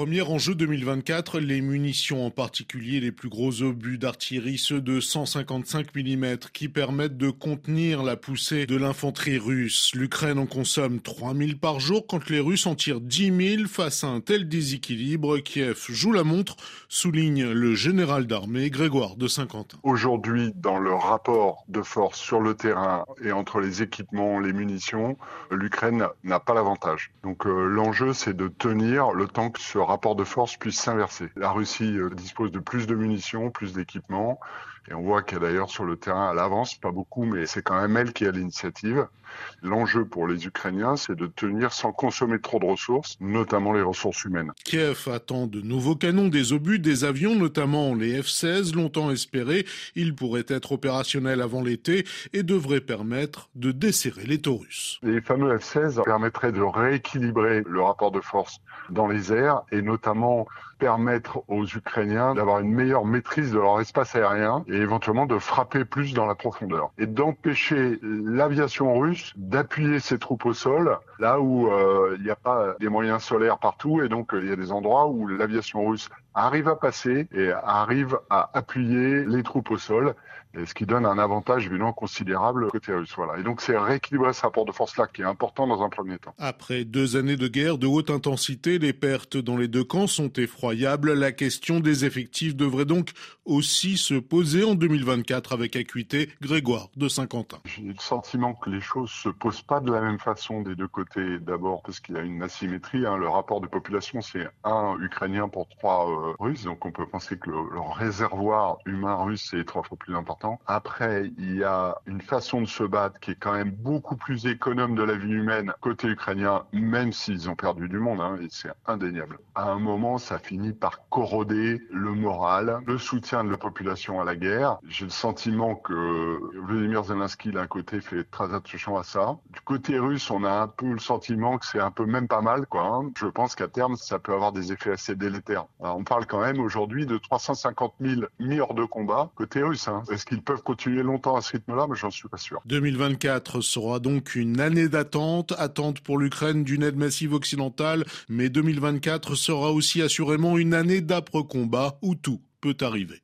Premier enjeu 2024, les munitions, en particulier les plus gros obus d'artillerie, ceux de 155 mm, qui permettent de contenir la poussée de l'infanterie russe. L'Ukraine en consomme 3000 par jour, quand les Russes en tirent 10 000 face à un tel déséquilibre. Kiev joue la montre, souligne le général d'armée Grégoire de Saint-Quentin. Aujourd'hui, dans le rapport de force sur le terrain et entre les équipements, les munitions, l'Ukraine n'a pas l'avantage. Donc euh, l'enjeu, c'est de tenir le temps que ce rapport de force puisse s'inverser. La Russie euh, dispose de plus de munitions, plus d'équipements, et on voit qu'elle d'ailleurs sur le terrain, elle avance, pas beaucoup, mais c'est quand même elle qui a l'initiative. L'enjeu pour les Ukrainiens, c'est de tenir sans consommer trop de ressources, notamment les ressources humaines. Kiev attend de nouveaux canons, des obus, des avions, notamment les F-16, longtemps espérés. Ils pourraient être opérationnels avant l'été et devraient permettre de desserrer les taux russes. Les fameux F-16 permettraient de rééquilibrer le rapport de force dans les airs et notamment permettre aux Ukrainiens d'avoir une meilleure maîtrise de leur espace aérien et éventuellement de frapper plus dans la profondeur et d'empêcher l'aviation russe d'appuyer ses troupes au sol là où euh, il n'y a pas des moyens solaires partout et donc euh, il y a des endroits où l'aviation russe arrive à passer et arrive à appuyer les troupes au sol, ce qui donne un avantage évidemment considérable côté russe. Voilà. Et donc c'est rééquilibrer ce rapport de force-là qui est important dans un premier temps. Après deux années de guerre de haute intensité, les pertes dans les deux camps sont effroyables. La question des effectifs devrait donc aussi se poser en 2024 avec acuité. Grégoire de Saint-Quentin. J'ai le sentiment que les choses se posent pas de la même façon des deux côtés. D'abord parce qu'il y a une asymétrie. Hein. Le rapport de population, c'est un Ukrainien pour trois euh, russes, donc on peut penser que le, réservoir humain russe est trois fois plus important. Après, il y a une façon de se battre qui est quand même beaucoup plus économe de la vie humaine côté ukrainien, même s'ils ont perdu du monde, hein, et c'est indéniable. À un moment, ça finit par corroder le moral, le soutien de la population à la guerre. J'ai le sentiment que Vladimir Zelensky d'un côté fait très attention à ça. Du côté russe, on a un peu le sentiment que c'est un peu même pas mal, quoi. Hein. Je pense qu'à terme, ça peut avoir des effets assez délétères. On parle quand même aujourd'hui de 350 000 mis de combat côté russe. Hein. Est-ce qu'ils peuvent continuer longtemps à ce rythme-là? Mais j'en suis pas sûr. 2024 sera donc une année d'attente, attente pour l'Ukraine d'une aide massive occidentale, mais 2024 sera aussi assurément une année d'après-combat où tout peut arriver.